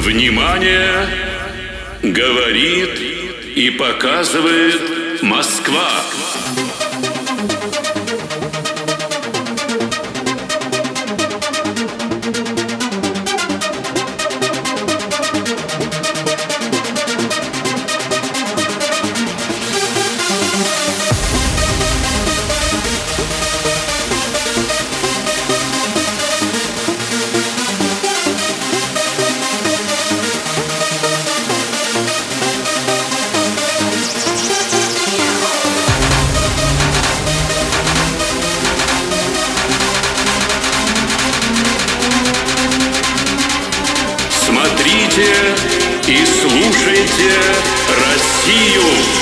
Внимание! Говорит и показывает Москва. И слушайте Россию.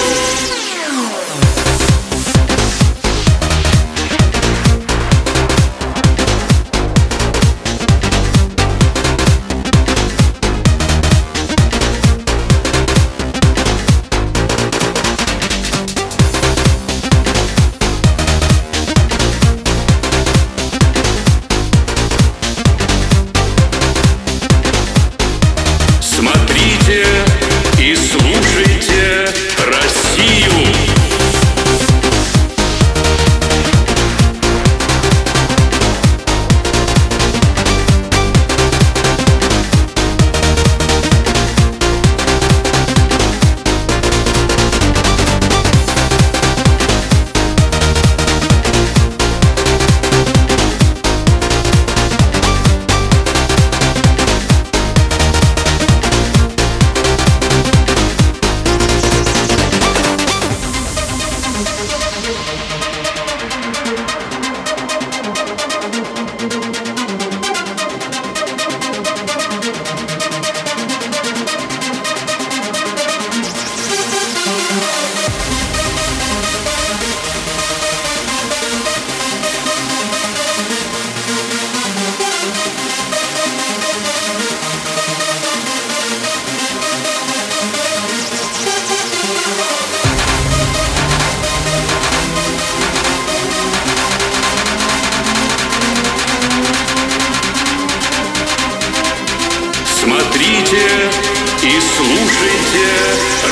Служите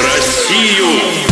Россию!